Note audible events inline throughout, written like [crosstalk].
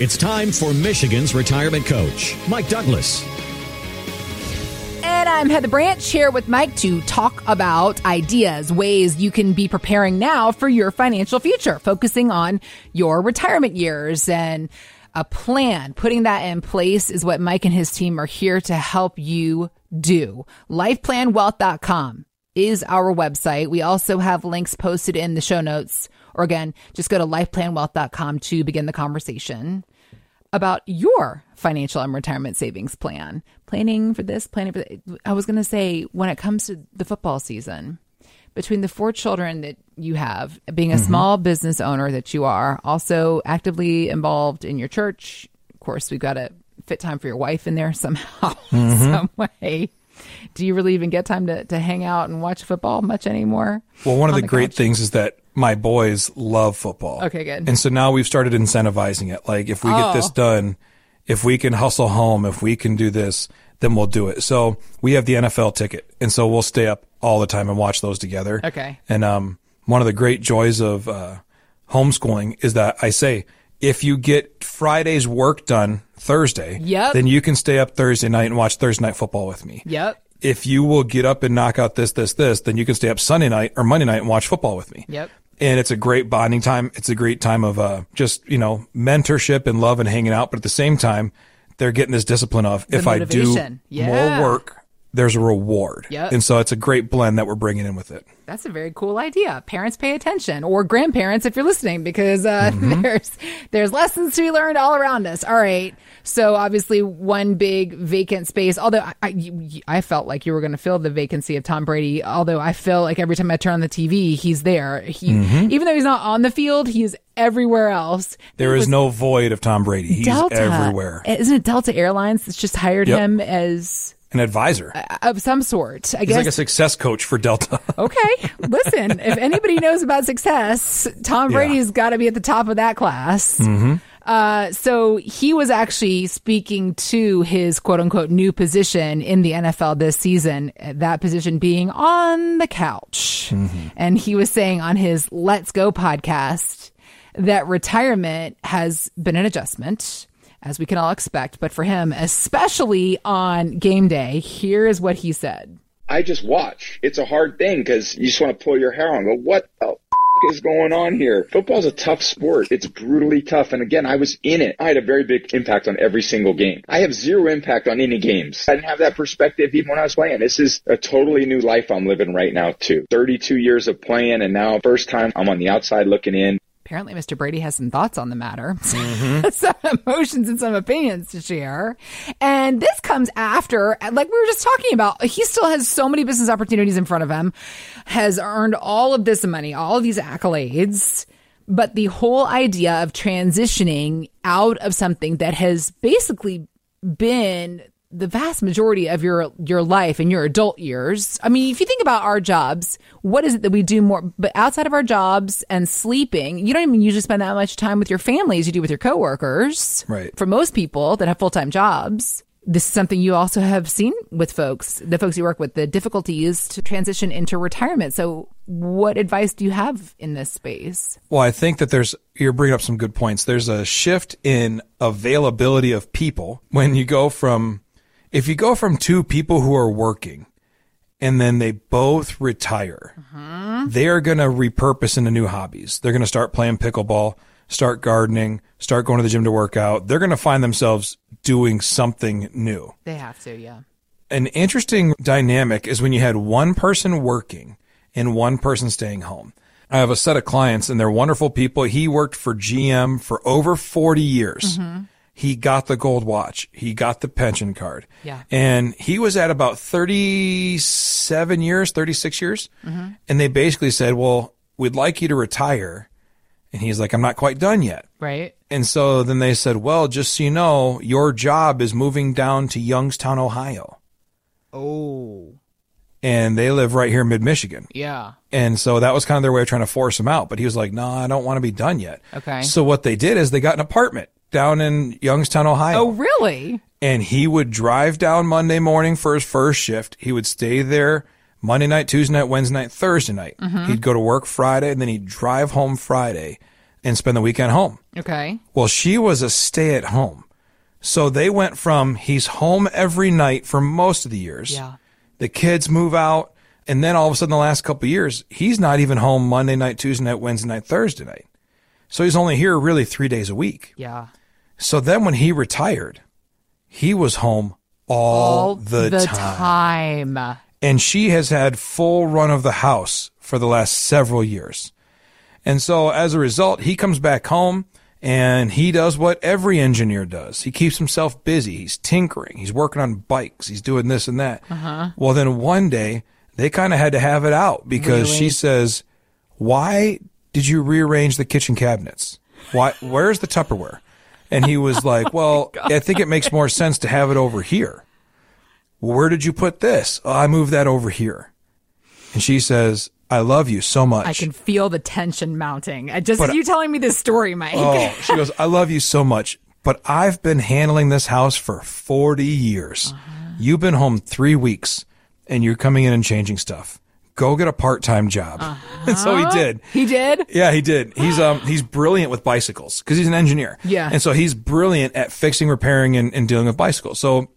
It's time for Michigan's retirement coach, Mike Douglas. And I'm Heather Branch here with Mike to talk about ideas, ways you can be preparing now for your financial future, focusing on your retirement years and a plan. Putting that in place is what Mike and his team are here to help you do. LifePlanWealth.com is our website. We also have links posted in the show notes. Or again, just go to lifeplanwealth.com to begin the conversation about your financial and retirement savings plan. Planning for this, planning for that. I was going to say, when it comes to the football season, between the four children that you have, being a mm-hmm. small business owner that you are, also actively involved in your church, of course, we've got to fit time for your wife in there somehow, [laughs] mm-hmm. some way. Do you really even get time to, to hang out and watch football much anymore? Well, one of the, the great couch? things is that my boys love football. Okay, good. And so now we've started incentivizing it. Like if we oh. get this oh. done, if we can hustle home, if we can do this, then we'll do it. So we have the NFL ticket. And so we'll stay up all the time and watch those together. Okay. And, um, one of the great joys of, uh, homeschooling is that I say, if you get Friday's work done Thursday, yep. then you can stay up Thursday night and watch Thursday night football with me. Yep if you will get up and knock out this, this, this, then you can stay up Sunday night or Monday night and watch football with me. Yep. And it's a great bonding time. It's a great time of, uh, just, you know, mentorship and love and hanging out. But at the same time, they're getting this discipline of the if motivation. I do yeah. more work, there's a reward. Yep. And so it's a great blend that we're bringing in with it. That's a very cool idea. Parents pay attention or grandparents if you're listening because uh, [laughs] mm-hmm. there's there's lessons to be learned all around us. All right. So obviously one big vacant space. Although I, I, I felt like you were going to fill the vacancy of Tom Brady. Although I feel like every time I turn on the TV, he's there. He mm-hmm. even though he's not on the field, he's everywhere else. There is no void of Tom Brady. He's Delta, everywhere. Isn't it Delta Airlines that's just hired yep. him as an advisor uh, of some sort. I He's guess like a success coach for Delta. [laughs] okay, listen, if anybody knows about success, Tom Brady's yeah. got to be at the top of that class. Mm-hmm. Uh, so he was actually speaking to his quote unquote new position in the NFL this season, that position being on the couch. Mm-hmm. And he was saying on his Let's Go podcast that retirement has been an adjustment as we can all expect. But for him, especially on game day, here is what he said. I just watch. It's a hard thing because you just want to pull your hair out and go, what the is going on here? Football's a tough sport. It's brutally tough. And again, I was in it. I had a very big impact on every single game. I have zero impact on any games. I didn't have that perspective even when I was playing. This is a totally new life I'm living right now too. 32 years of playing and now first time I'm on the outside looking in apparently Mr. Brady has some thoughts on the matter, [laughs] mm-hmm. [laughs] some emotions and some opinions to share. And this comes after, like we were just talking about, he still has so many business opportunities in front of him, has earned all of this money, all of these accolades. But the whole idea of transitioning out of something that has basically been the vast majority of your your life in your adult years. I mean, if you think about our jobs, what is it that we do more but outside of our jobs and sleeping, you don't even usually spend that much time with your family as you do with your coworkers. Right. For most people that have full-time jobs. This is something you also have seen with folks, the folks you work with, the difficulties to transition into retirement. So, what advice do you have in this space? Well, I think that there's, you're bringing up some good points. There's a shift in availability of people when you go from if you go from two people who are working and then they both retire, mm-hmm. they are going to repurpose into new hobbies. They're going to start playing pickleball, start gardening, start going to the gym to work out. They're going to find themselves doing something new. They have to, yeah. An interesting dynamic is when you had one person working and one person staying home. I have a set of clients and they're wonderful people. He worked for GM for over 40 years. Mm-hmm he got the gold watch. He got the pension card. Yeah. And he was at about 37 years, 36 years. Mm-hmm. And they basically said, well, we'd like you to retire. And he's like, I'm not quite done yet. Right. And so then they said, well, just so you know, your job is moving down to Youngstown, Ohio. Oh. And they live right here in mid Michigan. Yeah. And so that was kind of their way of trying to force him out. But he was like, no, I don't want to be done yet. Okay. So what they did is they got an apartment down in Youngstown, Ohio. Oh, really? And he would drive down Monday morning for his first shift. He would stay there Monday night, Tuesday night, Wednesday night, Thursday night. Mm-hmm. He'd go to work Friday and then he'd drive home Friday. and spend the weekend home. Okay. Well, she was a stay at home. So they went from he's home every night for most of the years. Yeah. The kids move out. And then all of a sudden, the last couple of years, he's not even home Monday night, Tuesday night, Wednesday night, Thursday night. So he's only here really three days a week. Yeah. So then when he retired, he was home all, All the, time. time. And she has had full run of the house for the last several years. And so as a result, he comes back home and he does what every engineer does. He keeps himself busy. He's tinkering. He's working on bikes. He's doing this and that. Uh-huh. Well, then one day they kind of had to have it out because Really? she says, why did you rearrange the kitchen cabinets? Why, where's the Tupperware? And he was [laughs] oh like, well, I think it makes more sense to have it over here. Well, where did you put this? Oh, I moved that over here. And she says, I love you so much. I can feel the tension mounting. I just But- you telling me this story, Mike. Oh, [laughs] she goes, I love you so much, but I've been handling this house for 40 years. Uh-huh. You've been home three weeks and you're coming in and changing stuff. Go get a part-time job. And [laughs] so he did. He did? Yeah, he did. He's um he's brilliant with bicycles because he's an engineer. Yeah. and so he's brilliant at fixing, repairing, and, and dealing with bicycles. So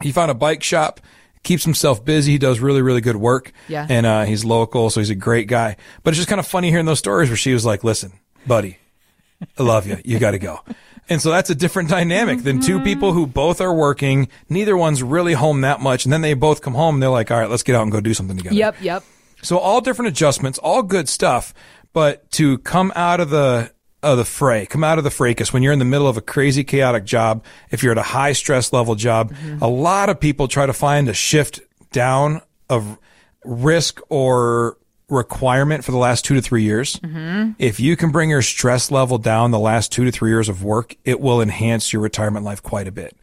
he found a bike shop, keeps himself busy. He does really really good work. Yeah. and uh, he's local, so he's a great guy. But it's just kind of funny hearing those stories where she was like, "Listen, buddy, I love you. You got to go." And so that's a different dynamic than two people who both are working. Neither one's really home that much, and then they both come home. and They're like, "All right, let's get out and go do something together." Yep, yep. So all different adjustments, all good stuff, but to come out of the of the fray, come out of the fracas when you're in the middle of a crazy chaotic job, if you're at a high stress level job, mm-hmm. a lot of people try to find a shift down of risk or requirement for the last two to three years. Mm-hmm. If you can bring your stress level down the last two to three years of work, it will enhance your retirement life quite a bit.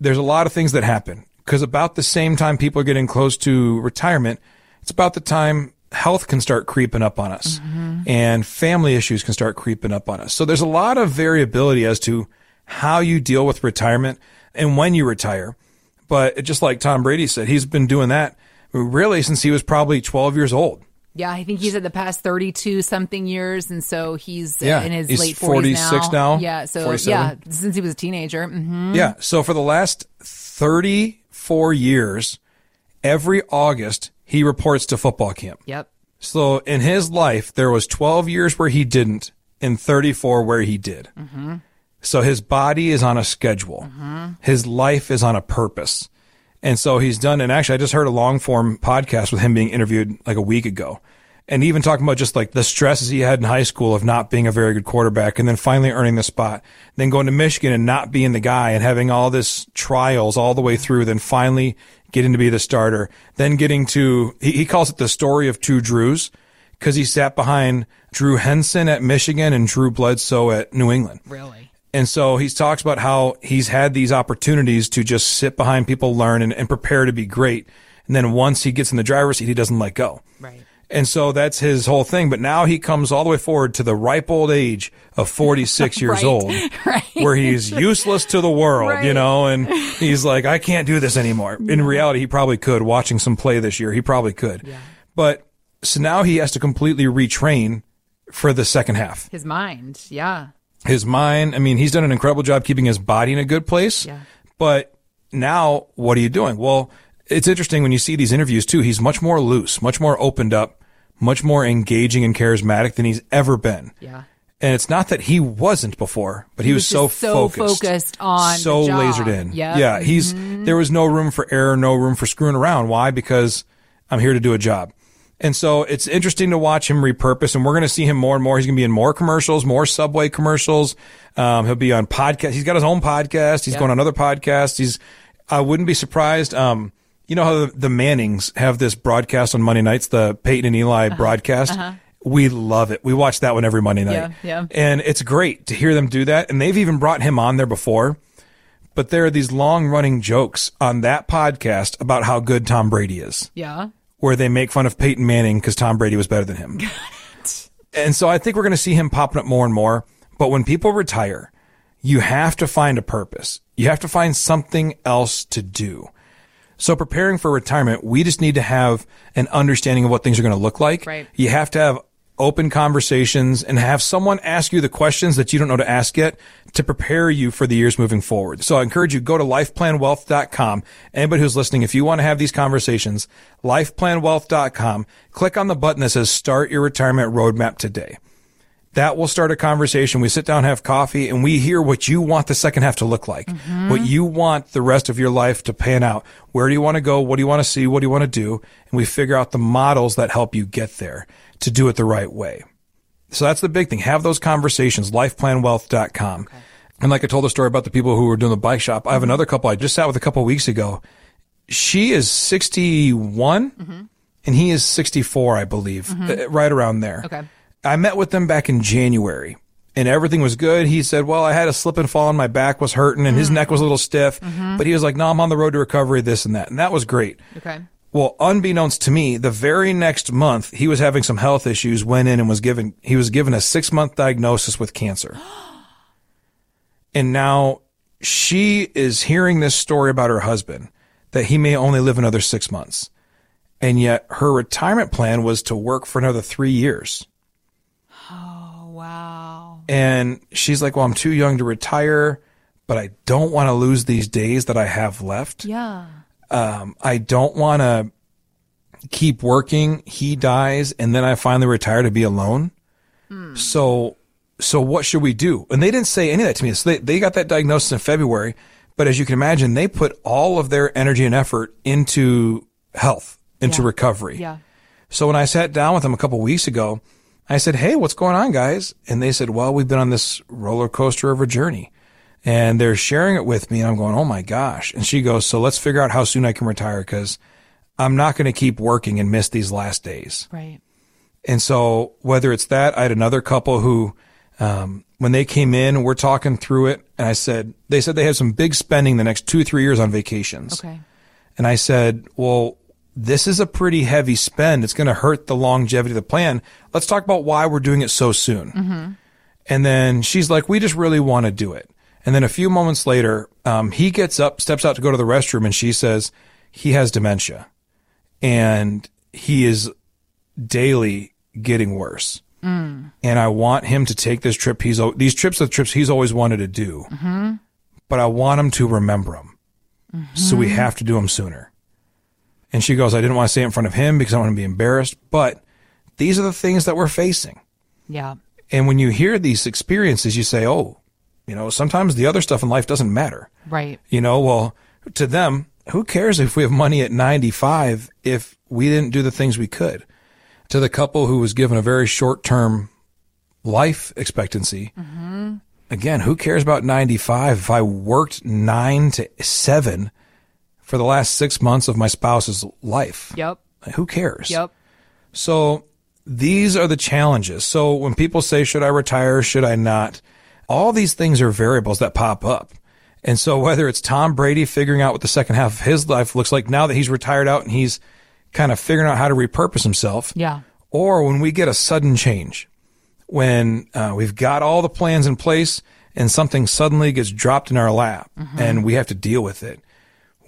There's a lot of things that happen because about the same time people are getting close to retirement, it's about the time health can start creeping up on us and family issues can start creeping up on us. So there's a lot of variability as to how you deal with retirement and when you retire. But just like Tom Brady said, he's been doing that really since he was probably 12 years old. Yeah, I think he's at the past 32 something years. And so he's uh, Yeah, in his he's late 40s 46 now, Yeah, so 47. yeah, since he was a teenager. hmm Yeah. So for the last 34 years, every August, he reports to football camp. Yep. So in his life, there was 12 years where he didn't and 34 where he did. Mm-hmm. So his body is on a schedule. Mm-hmm. His life is on a purpose. And so he's done, and actually I just heard a long form podcast with him being interviewed like a week ago. And even talking about just like the stresses he had in high school of not being a very good quarterback and then finally earning the spot, then going to Michigan and not being the guy and having all this trials all the way through, then finally getting to be the starter, then getting to, he, he calls it the story of two Drews because he sat behind Drew Henson at Michigan and Drew Bledsoe at New England. Really? And so he talks about how he's had these opportunities to just sit behind people, learn, and, and prepare to be great. And then once he gets in the driver's seat, he doesn't let go. Right. And so that's his whole thing. But now he comes all the way forward to the ripe old age of 46 [laughs] years Right. old, [laughs] Right. where he's useless to the world, you know, and [laughs] he's like, I can't do this anymore. In reality, he probably could. Watching some play this year, he probably could. But so now he has to completely retrain for the second half His mind. Yeah. his mind. I mean, he's done an incredible job keeping his body in a good place. Yeah. But now what are you doing? Well, it's interesting when you see these interviews too. He's much more loose, much more opened up, much more engaging and charismatic than he's ever been. Yeah. And it's not that he wasn't before, but he, He was, was so so focused, focused on so lasered in. Yep. Mm-hmm. Yeah, he's there was no room for error, no room for screwing around. Why? Because I'm here to do a job. And so it's interesting to watch him repurpose, and we're going to see him more and more. He's going to be in more commercials, more Subway commercials. Um, he'll be on podcast. He's got his own podcast. He's Yeah. going on other podcasts. He's. I wouldn't be surprised. Um, you know how the, the Mannings have this broadcast on Monday nights, the Peyton and Eli Uh-huh. broadcast. We love it. We watch that one every Monday night. Yeah, yeah. And it's great to hear them do that. And they've even brought him on there before. But there are these long running jokes on that podcast about how good Tom Brady is, Yeah. where they make fun of Peyton Manning because Tom Brady was better than him. [laughs] and so I think we're going to see him popping up more and more. But when people retire, you have to find a purpose. You have to find something else to do. So preparing for retirement, we just need to have an understanding of what things are going to look like. Right. You have to have open conversations and have someone ask you the questions that you don't know to ask yet to prepare you for the years moving forward. So I encourage you, go to lifeplanwealth.com. Anybody who's listening, if you want to have these conversations, lifeplanwealth.com, click on the button that says start your retirement roadmap today. That will start a conversation. We sit down, have coffee, and we hear what you want the second half to look like, mm-hmm. what you want the rest of your life to pan out. Where do you want to go? What do you want to see? What do you want to do? And we figure out the models that help you get there to do it the right way. So that's the big thing. Have those conversations, lifeplanwealth.com. And like I told the story about the people who were doing the bike shop, I have mm-hmm. another couple I just sat with a couple weeks ago. She is 61 mm-hmm. and he is 64, I believe, uh, right around there. Okay. I met with them back in January and everything was good. He said, well, I had a slip and fall and my back was hurting and his mm. neck was a little stiff, mm-hmm. but he was like, no, I'm on the road to recovery, this and that. And that was great. Okay. Well, unbeknownst to me, the very next month he was having some health issues, went in and was given, he was given a six month diagnosis with cancer. [gasps] and now she is hearing this story about her husband that he may only live another six months. And yet her retirement plan was to work for another three years. Oh, wow. And she's like, well, I'm too young to retire, but I don't want to lose these days that I have left. Yeah. Um, I don't want to keep working. He dies and then I finally retire to be alone. So, so what should we do? And they didn't say any of that to me. So they, they got that diagnosis in February, but as you can imagine, they put all of their energy and effort into health, into Yeah. recovery. Yeah. So when I sat down with them a couple weeks ago, I said, Hey, what's going on, guys? And they said, Well, we've been on this roller coaster of a journey. And they're sharing it with me. And I'm going, Oh my gosh. And she goes, So let's figure out how soon I can retire because I'm not going to keep working and miss these last days. Right. And so whether it's that, I had another couple who, um, when they came in, we're talking through it. And I said, they said they have some big spending the next two, three years on vacations. Okay. And I said, well, this is a pretty heavy spend. It's going to hurt the longevity of the plan. Let's talk about why we're doing it so soon. Mm-hmm. And then she's like, we just really want to do it. And then a few moments later, um, he gets up, steps out to go to the restroom, and she says he has dementia and he is daily getting worse. Mm. And I want him to take this trip. He's, these trips are the trips he's always wanted to do, mm-hmm. but I want him to remember them. So we mm-hmm. have to do them sooner. And she goes, I didn't want to say it in front of him because I want to be embarrassed, but these are the things that we're facing. Yeah. And when you hear these experiences, you say, oh, you know, sometimes the other stuff in life doesn't matter. Right. You know, well, to them, who cares if we have money at 95 if we didn't do the things we could? To the couple who was given a very short term life expectancy, mm-hmm. again, who cares about 95 if I worked nine to seven for the last six months of my spouse's life? Yep. Who cares? Yep. So these are the challenges. So when people say, should I retire? Should I not? All these things are variables that pop up. And so whether it's Tom Brady figuring out what the second half of his life looks like now that he's retired out and he's kind of figuring out how to repurpose himself, Yeah. or when we get a sudden change, when uh, we've got all the plans in place and something suddenly gets dropped in our lap and we have to deal with it,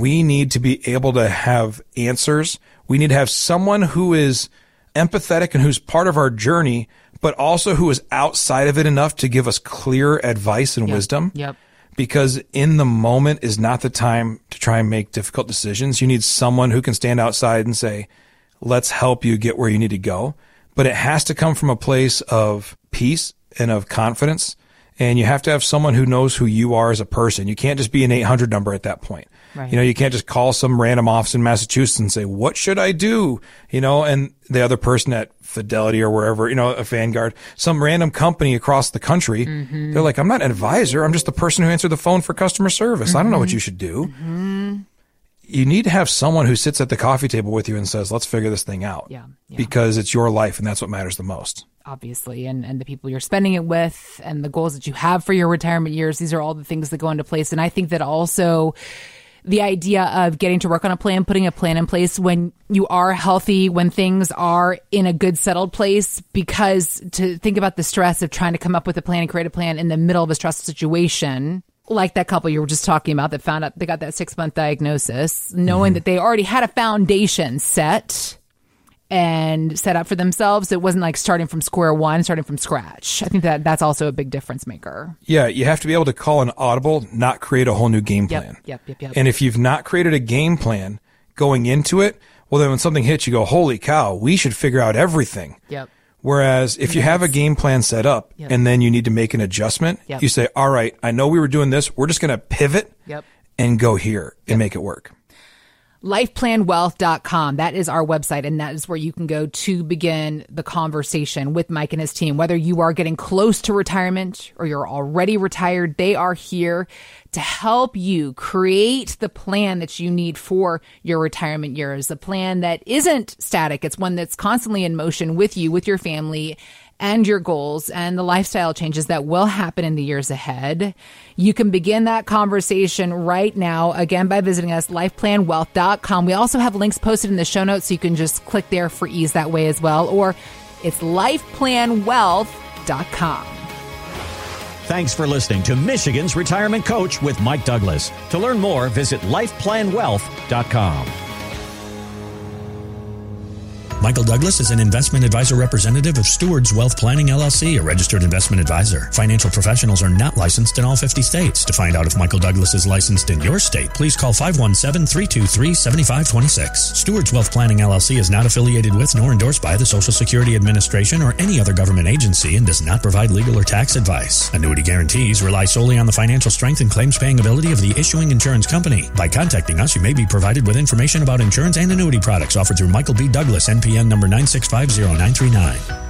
we need to be able to have answers. We need to have someone who is empathetic and who's part of our journey, but also who is outside of it enough to give us clear advice and wisdom Yep. because in the moment is not the time to try and make difficult decisions. You need someone who can stand outside and say, let's help you get where you need to go. But it has to come from a place of peace and of confidence. And you have to have someone who knows who you are as a person. You can't just be an 800 number at that point. Right. You know, you can't just call some random office in Massachusetts and say, what should I do? You know, and the other person at Fidelity or wherever, you know, a Vanguard, some random company across the country, mm-hmm. they're like, I'm not an advisor. I'm just the person who answered the phone for customer service. I don't know what mm-hmm. you should do. Mm-hmm. You need to have someone who sits at the coffee table with you and says, let's figure this thing out. Yeah, yeah. Because it's your life and that's what matters the most. obviously and, and the people you're spending it with and the goals that you have for your retirement years these are all the things that go into place and i think that also the idea of getting to work on a plan putting a plan in place when you are healthy when things are in a good settled place because to think about the stress of trying to come up with a plan and create a plan in the middle of a stressful situation like that couple you were just talking about that found out they got that six month diagnosis knowing mm-hmm. that they already had a foundation set and set up for themselves. It wasn't like starting from square one, starting from scratch. I think that that's also a big difference maker. Yeah, you have to be able to call an audible, not create a whole new game plan. yep, yep, yep. And if you've not created a game plan going into it, well, then when something hits, you go, holy cow, we should figure out everything. Yep. Whereas if you have a game plan set up Yep. and then you need to make an adjustment, Yep. you say, all right, I know we were doing this. We're just going to pivot Yep. and go here and make it work. lifeplanwealth.com. That is our website, and that is where you can go to begin the conversation with Mike and his team. Whether you are getting close to retirement or you're already retired, they are here to help you create the plan that you need for your retirement years. A plan that isn't static, it's one that's constantly in motion with you, with your family and your goals and the lifestyle changes that will happen in the years ahead. You can begin that conversation right now, again, by visiting us, lifeplanwealth.com. We also have links posted in the show notes, so you can just click there for ease that way as well, or it's lifeplanwealth.com. Thanks for listening to Michigan's Retirement Coach with Mike Douglas. To learn more, visit lifeplanwealth.com. Michael Douglas is an investment advisor representative of Stewards Wealth Planning LLC, a registered investment advisor. Financial professionals are not licensed in all 50 states. To find out if Michael Douglas is licensed in your state, please call 517-323-7526. Stewards Wealth Planning LLC is not affiliated with nor endorsed by the Social Security Administration or any other government agency and does not provide legal or tax advice. Annuity guarantees rely solely on the financial strength and claims paying ability of the issuing insurance company. By contacting us, you may be provided with information about insurance and annuity products offered through Michael B. Douglas, NPN number 9650939.